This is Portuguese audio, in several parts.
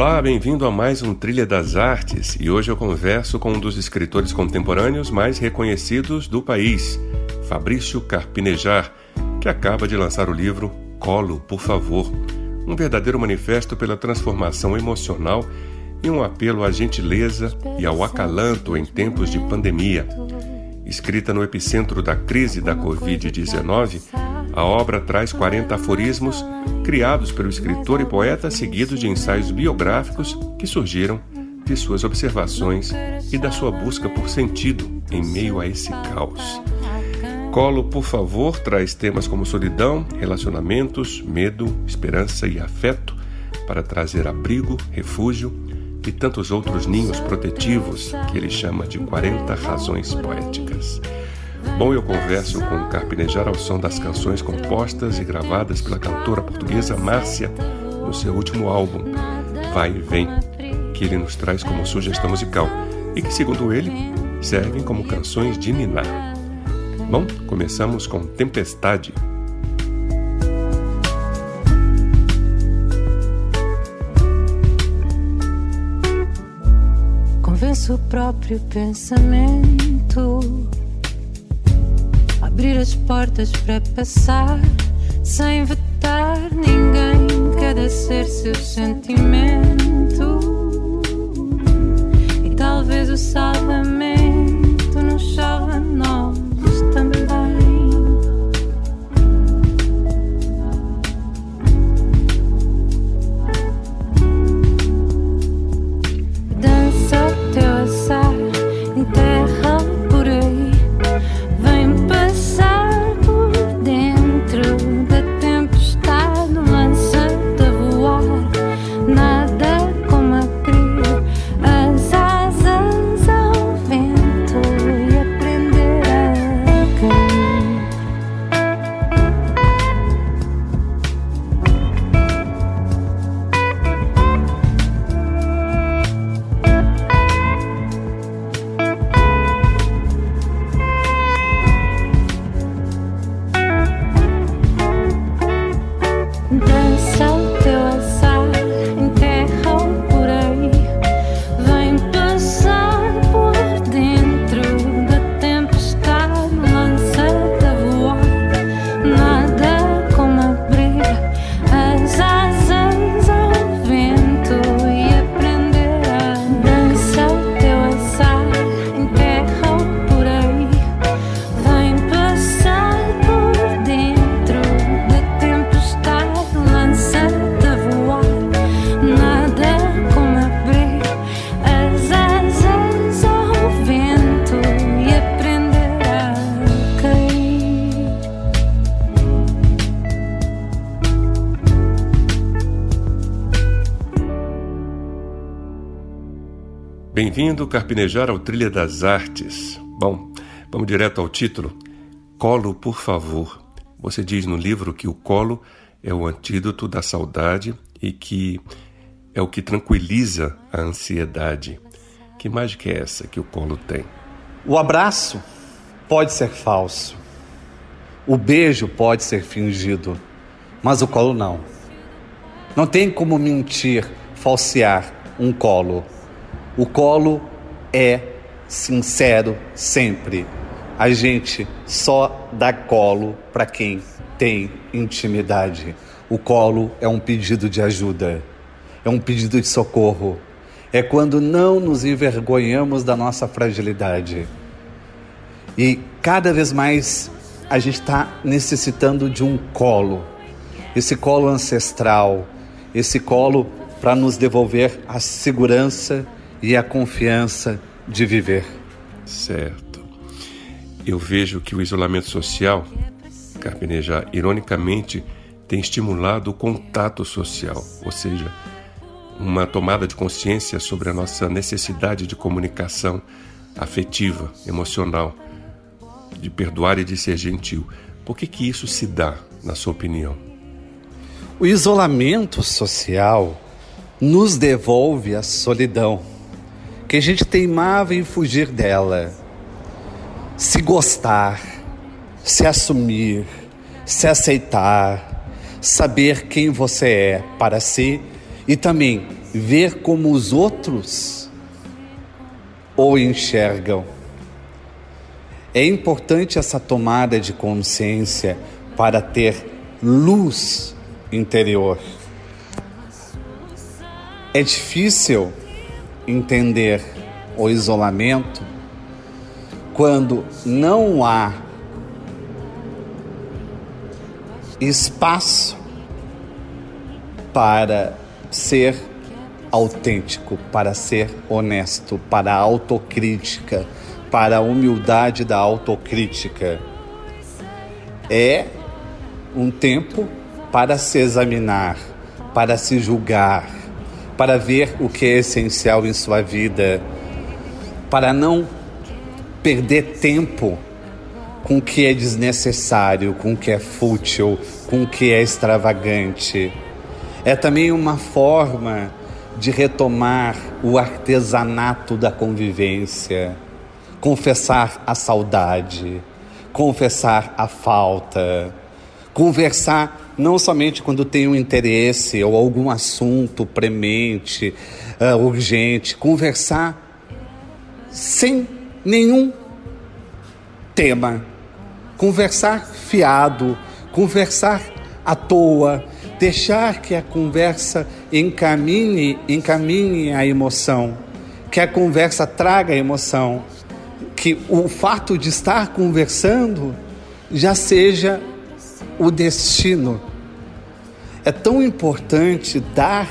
Olá, bem-vindo a mais um Trilha das Artes e hoje eu converso com um dos escritores contemporâneos mais reconhecidos do país, Fabrício Carpinejar, que acaba de lançar o livro Colo, por favor, um verdadeiro manifesto pela transformação emocional e um apelo à gentileza e ao acalanto em tempos de pandemia. Escrita no epicentro da crise da Covid-19, a obra traz 40 aforismos criados pelo escritor e poeta, seguidos de ensaios biográficos que surgiram de suas observações e da sua busca por sentido em meio a esse caos. Colo, por favor, traz temas como solidão, relacionamentos, medo, esperança e afeto para trazer abrigo, refúgio e tantos outros ninhos protetivos que ele chama de 40 razões poéticas. Bom, eu converso com Carpinejar ao som das canções compostas e gravadas pela cantora portuguesa Márcia no seu último álbum, Vai e Vem, que ele nos traz como sugestão musical e que, segundo ele, servem como canções de ninar. Bom, começamos com Tempestade. Convenço o próprio pensamento abrir as portas para passar sem vetar ninguém. Cada ser seu sentimento e talvez o salvamento Bem-vindo, Carpinejar, ao Trilha das Artes. Bom, vamos direto ao título. Colo, por favor. Você diz no livro que o colo é o antídoto da saudade e que é o que tranquiliza a ansiedade. Que mágica é essa que o colo tem? O abraço pode ser falso. O beijo pode ser fingido, mas o colo não. Não tem como mentir, falsear um colo. O colo é sincero sempre. A gente só dá colo para quem tem intimidade. O colo é um pedido de ajuda, é um pedido de socorro. É quando não nos envergonhamos da nossa fragilidade. E cada vez mais a gente está necessitando de um colo, esse colo ancestral, esse colo para nos devolver a segurança e a confiança de viver. Certo. Eu vejo que o isolamento social, Carpeneja, ironicamente, tem estimulado o contato social, ou seja, uma tomada de consciência sobre a nossa necessidade de comunicação, afetiva, emocional, de perdoar e de ser gentil. Por que, que isso se dá, na sua opinião? O isolamento social nos devolve a solidão, que a gente teimava em fugir dela. Se gostar, se assumir, se aceitar, saber quem você é para si e também ver como os outros o enxergam. É importante essa tomada de consciência para ter luz interior. É difícil entender o isolamento quando não há espaço para ser autêntico, para ser honesto, para a autocrítica, para a humildade da autocrítica. É um tempo para se examinar, para se julgar, para ver o que é essencial em sua vida, para não perder tempo com o que é desnecessário, com o que é fútil, com o que é extravagante. É também uma forma de retomar o artesanato da convivência, confessar a saudade, confessar a falta, conversar não somente quando tem um interesse ou algum assunto premente, uh, urgente, conversar sem nenhum tema, conversar fiado, conversar à toa, deixar que a conversa encaminhe, encaminhe a emoção, que a conversa traga a emoção, que o fato de estar conversando já seja o destino. É tão importante dar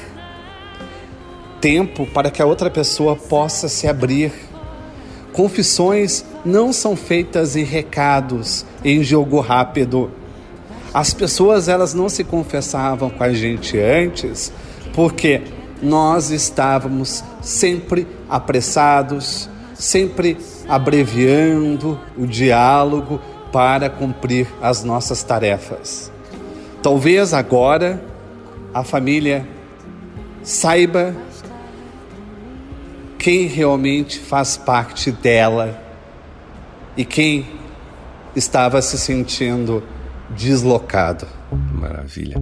tempo para que a outra pessoa possa se abrir. Confissões não são feitas em recados, em jogo rápido. As pessoas elas não se confessavam com a gente antes porque nós estávamos sempre apressados, sempre abreviando o diálogo para cumprir as nossas tarefas. Talvez agora a família saiba quem realmente faz parte dela e quem estava se sentindo deslocado. Maravilha.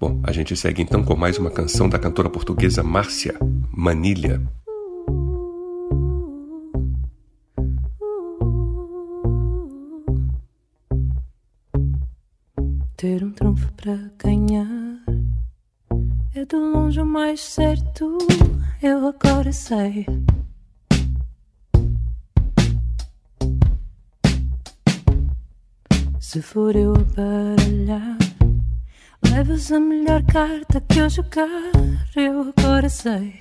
Bom, a gente segue então com mais uma canção da cantora portuguesa Márcia, Manilha. Longe o mais certo, eu agora sei. Se for eu a baralhar, levas a melhor carta que eu jogar, eu agora sei.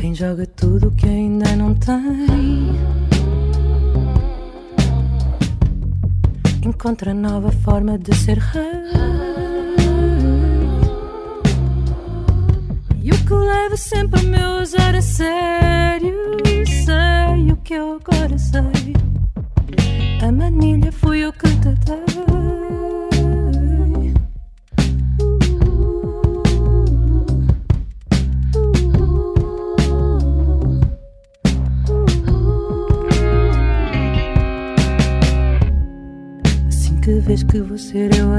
Quem joga tudo que ainda não tem, encontra nova forma de ser rei. E o que leva sempre o meu azar a sério sei o que eu agora sei. A manilha fui eu que te dei.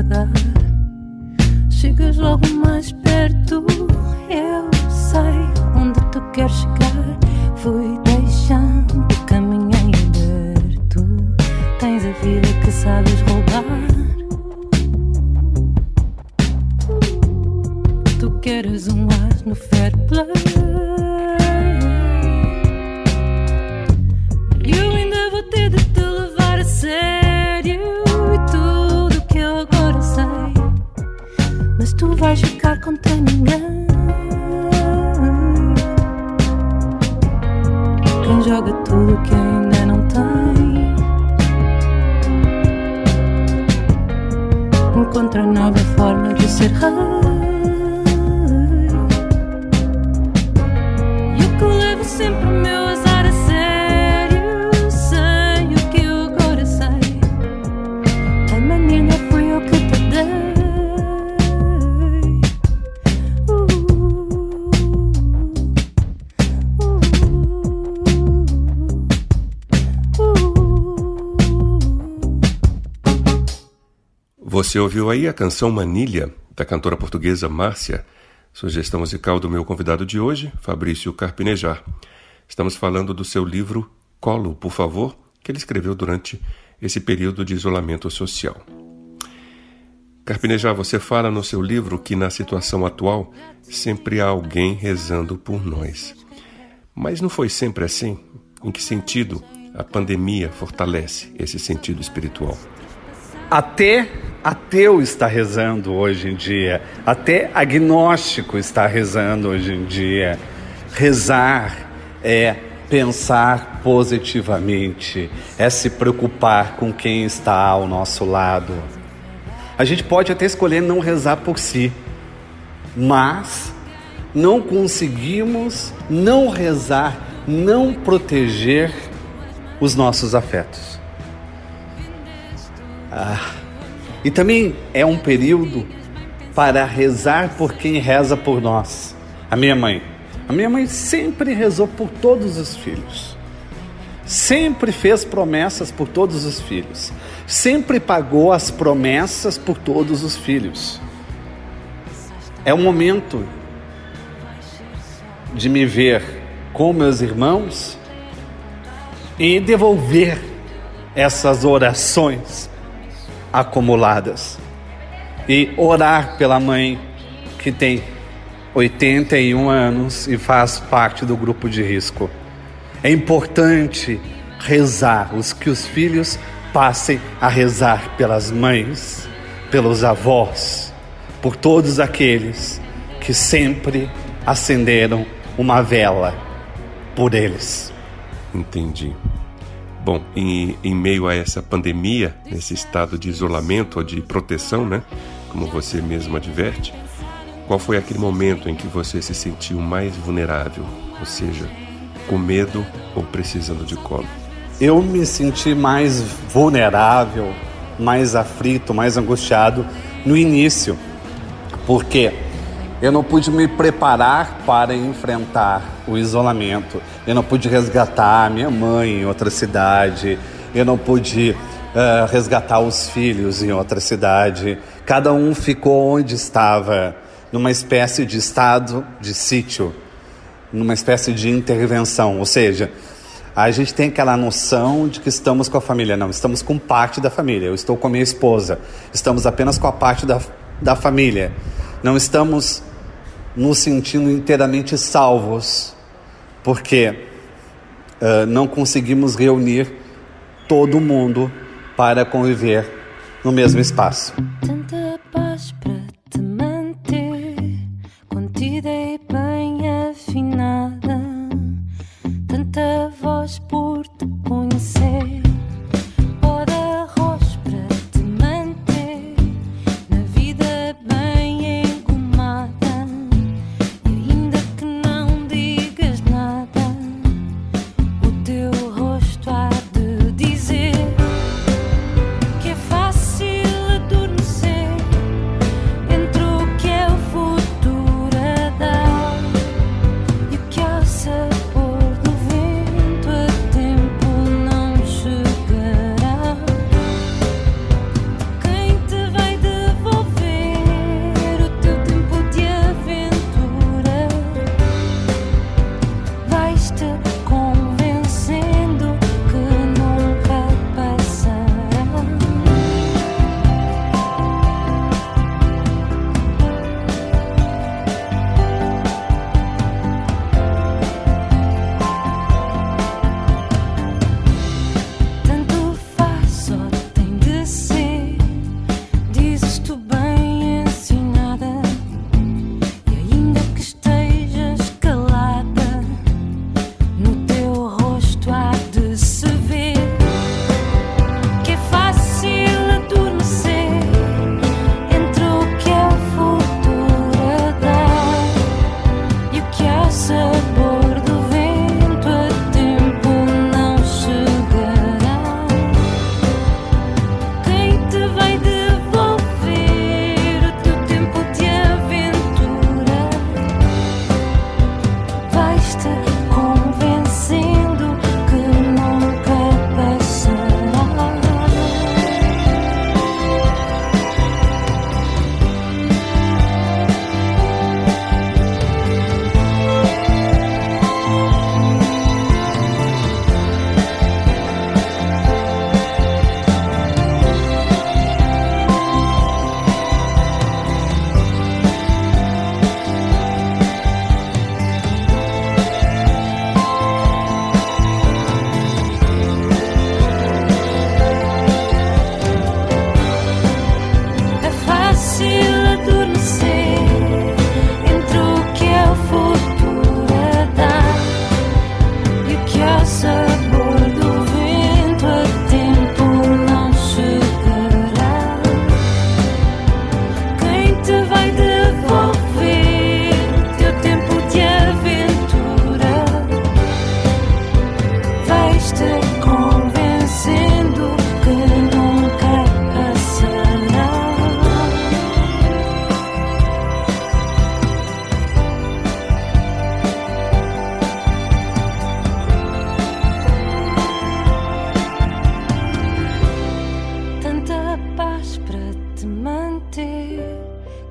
Ser tu vais ficar contra ninguém. Quem joga tudo que ainda não tem. Encontra nova forma de ser rei. E o que levo sempre meu a Você ouviu aí a canção Manilha, da cantora portuguesa Márcia, sugestão musical do meu convidado de hoje, Fabrício Carpinejar. Estamos falando do seu livro Colo, por favor, que ele escreveu durante esse período de isolamento social. Carpinejar, você fala no seu livro que na situação atual sempre há alguém rezando por nós. Mas não foi sempre assim? Em que sentido a pandemia fortalece esse sentido espiritual? Até ateu está rezando hoje em dia, até agnóstico está rezando hoje em dia. Rezar é pensar positivamente, é se preocupar com quem está ao nosso lado. A gente pode até escolher não rezar por si, mas não conseguimos não rezar, não proteger os nossos afetos. Ah, e também é um período para rezar por quem reza por nós. A minha mãe. A minha mãe sempre rezou por todos os filhos. Sempre fez promessas por todos os filhos. Sempre pagou as promessas por todos os filhos. É o momento de me ver com meus irmãos e devolver essas orações acumuladas. E orar pela mãe que tem 81 anos e faz parte do grupo de risco. É importante rezar, os que os filhos passem a rezar pelas mães, pelos avós, por todos aqueles que sempre acenderam uma vela por eles. Entendi. Bom, em, em meio a essa pandemia, nesse estado de isolamento ou de proteção, né? Como você mesmo adverte, qual foi aquele momento em que você se sentiu mais vulnerável? Ou seja, com medo ou precisando de colo? Eu me senti mais vulnerável, mais aflito, mais angustiado no início, porque eu não pude me preparar para enfrentar o isolamento. Eu não pude resgatar minha mãe em outra cidade. Eu não pude uh, resgatar os filhos em outra cidade. Cada um ficou onde estava, numa espécie de estado de sítio, numa espécie de intervenção. Ou seja, a gente tem aquela noção de que estamos com a família. Não, estamos com parte da família. Eu estou com a minha esposa. Estamos apenas com a parte da, da família. Não estamos nos sentindo inteiramente salvos, porque uh, não conseguimos reunir todo mundo para conviver no mesmo espaço.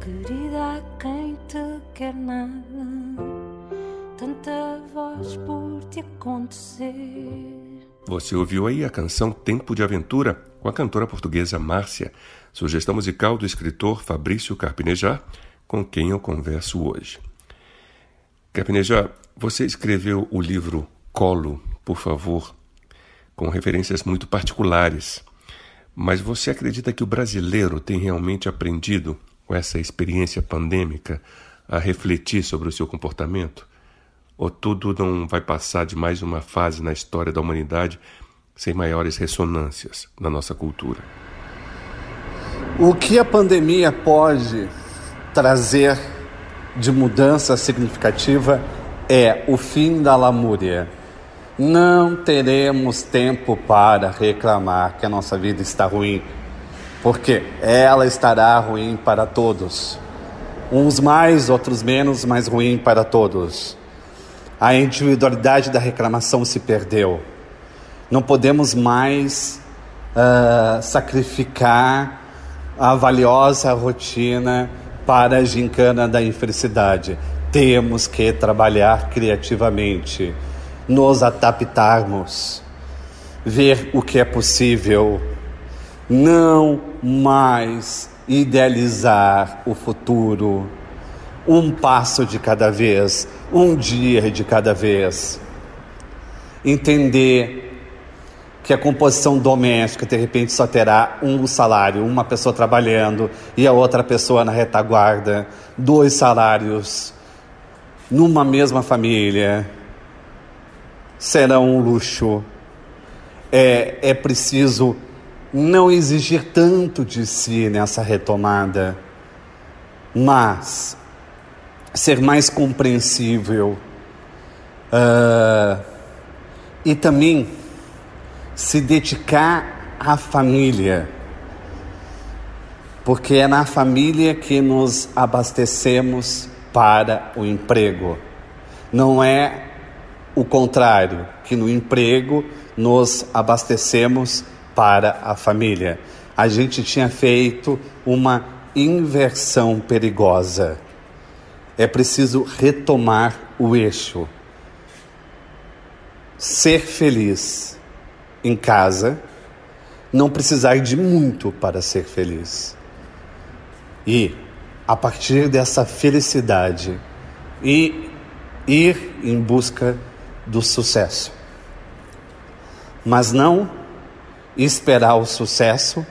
Querida, a quem te quer nada. Tanta voz por te acontecer. Você ouviu aí a canção Tempo de Aventura com a cantora portuguesa Márcia, sugestão musical do escritor Fabrício Carpinejar, com quem eu converso hoje. Carpinejar, você escreveu o livro Colo, por favor, com referências muito particulares. Mas você acredita que o brasileiro tem realmente aprendido, com essa experiência pandêmica, a refletir sobre o seu comportamento? Ou tudo não vai passar de mais uma fase na história da humanidade sem maiores ressonâncias na nossa cultura? O que a pandemia pode trazer de mudança significativa é o fim da lamúria. Não teremos tempo para reclamar que a nossa vida está ruim, porque ela estará ruim para todos. Uns mais, outros menos, mas ruim para todos. A individualidade da reclamação se perdeu. Não podemos mais uh, sacrificar a valiosa rotina para a gincana da infelicidade. Temos que trabalhar criativamente, nos adaptarmos, ver o que é possível, não mais idealizar o futuro, um passo de cada vez, um dia de cada vez. Entender que a composição doméstica de repente só terá um salário, uma pessoa trabalhando e a outra pessoa na retaguarda, dois salários numa mesma família, será um luxo. É, é preciso não exigir tanto de si nessa retomada, mas ser mais compreensível uh, e também se dedicar à família, porque é na família que nos abastecemos para o emprego. Não é o contrário, que no emprego nos abastecemos para a família. A gente tinha feito uma inversão perigosa. É preciso retomar o eixo. Ser feliz em casa, não precisar de muito para ser feliz. E, a partir dessa felicidade, e ir em busca do sucesso. Mas não esperar o sucesso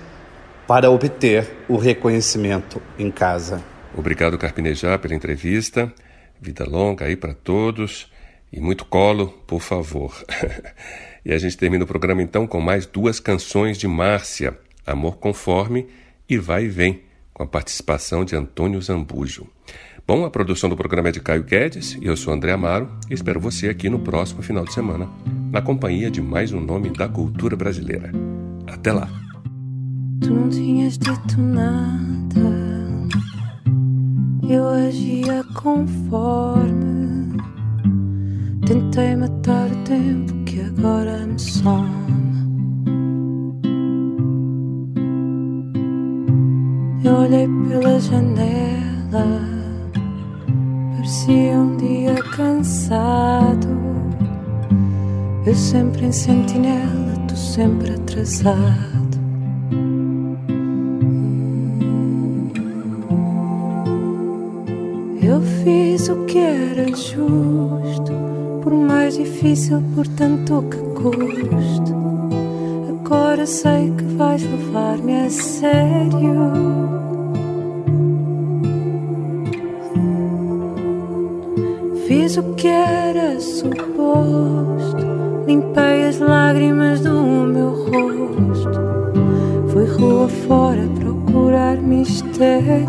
para obter o reconhecimento em casa. Obrigado, Carpinejar, pela entrevista. Vida longa aí para todos e muito colo, por favor. E a gente termina o programa então com mais duas canções de Márcia, Amor Conforme e Vai e Vem, com a participação de Antônio Zambujo. Bom, a produção do programa é de Caio Guedes e eu sou André Amaro e espero você aqui no próximo final de semana, na companhia de mais um nome da cultura brasileira. Até lá! Tu não tinhas dito nada, eu agia conforme tentei matar o tempo que agora me some. Eu olhei pela janela, parecia um dia cansado. Eu sempre em sentinela, tu sempre atrasado. Eu fiz o que era justo por mais difícil, por tanto que custe. Agora sei que vais levar-me a sério. O que era suposto, limpei as lágrimas do meu rosto. Fui rua fora procurar mistério.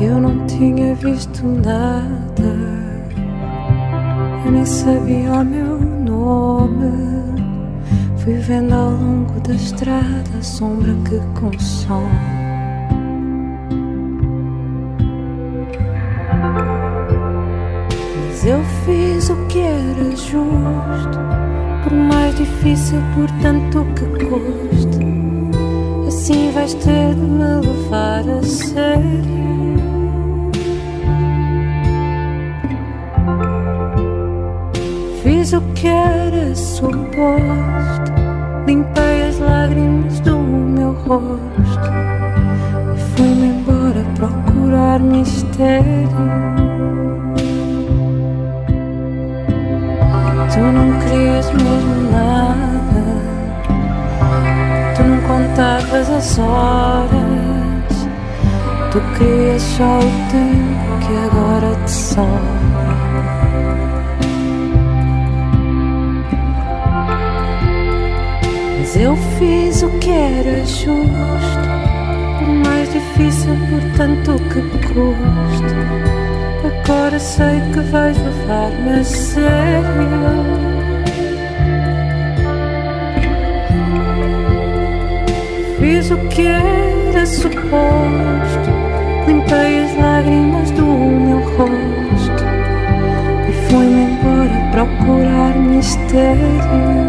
Eu não tinha visto nada, eu nem sabia o meu nome. Fui vendo ao longo da estrada a sombra que consome. Eu fiz o que era justo, por mais difícil, por tanto que custe Assim vais ter de me levar a sério. Fiz o que era suposto, limpei as lágrimas do meu rosto e fui-me embora procurar mistério. Contavas as horas, tu querias só o tempo que agora te sobra. Mas eu fiz o que era justo, por mais difícil, por tanto que custe. Agora sei que vais levar-me a sério. Fiz o que era suposto, limpei as lágrimas do meu rosto e fui-me embora procurar mistério.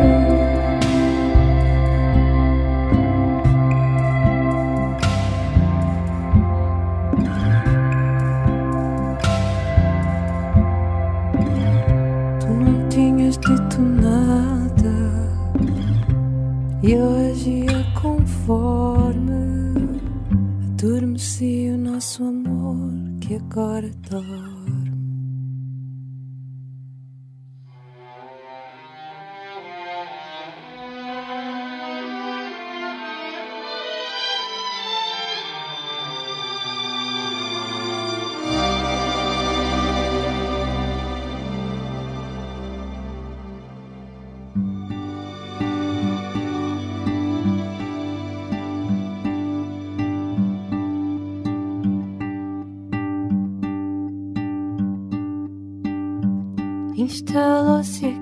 Instalou-se aqui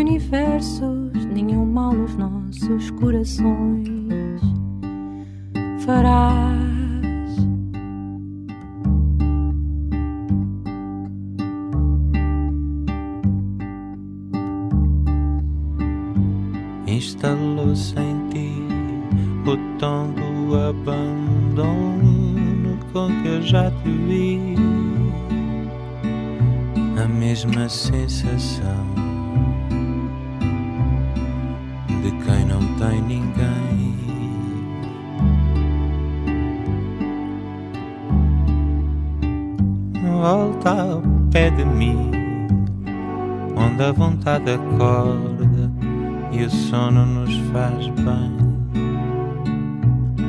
universos. Nenhum mal nos nossos corações farás. Instalou-se em ti o tom do abandono com que eu já te vi. A mesma sensação onde a vontade acorda e o sono nos faz bem.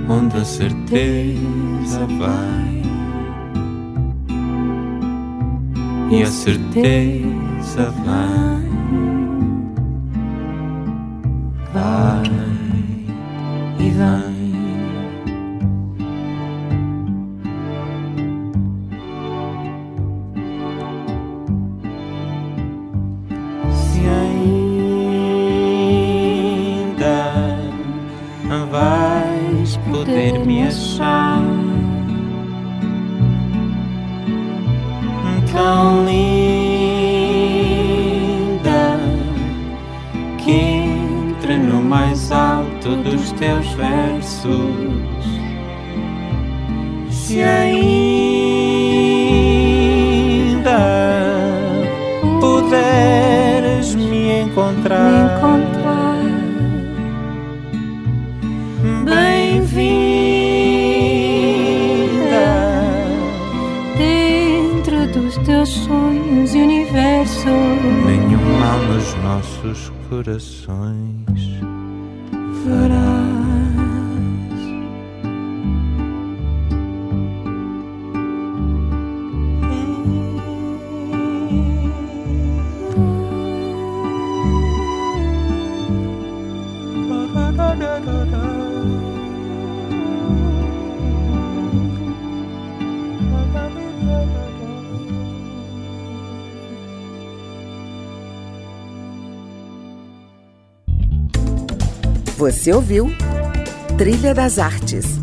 Onde a certeza vai e a certeza vai, vai e vai. Encontrar. Me encontrar. teus sonhos e universo. Nenhum mal nos nossos corações fará. Você ouviu Trilha das Artes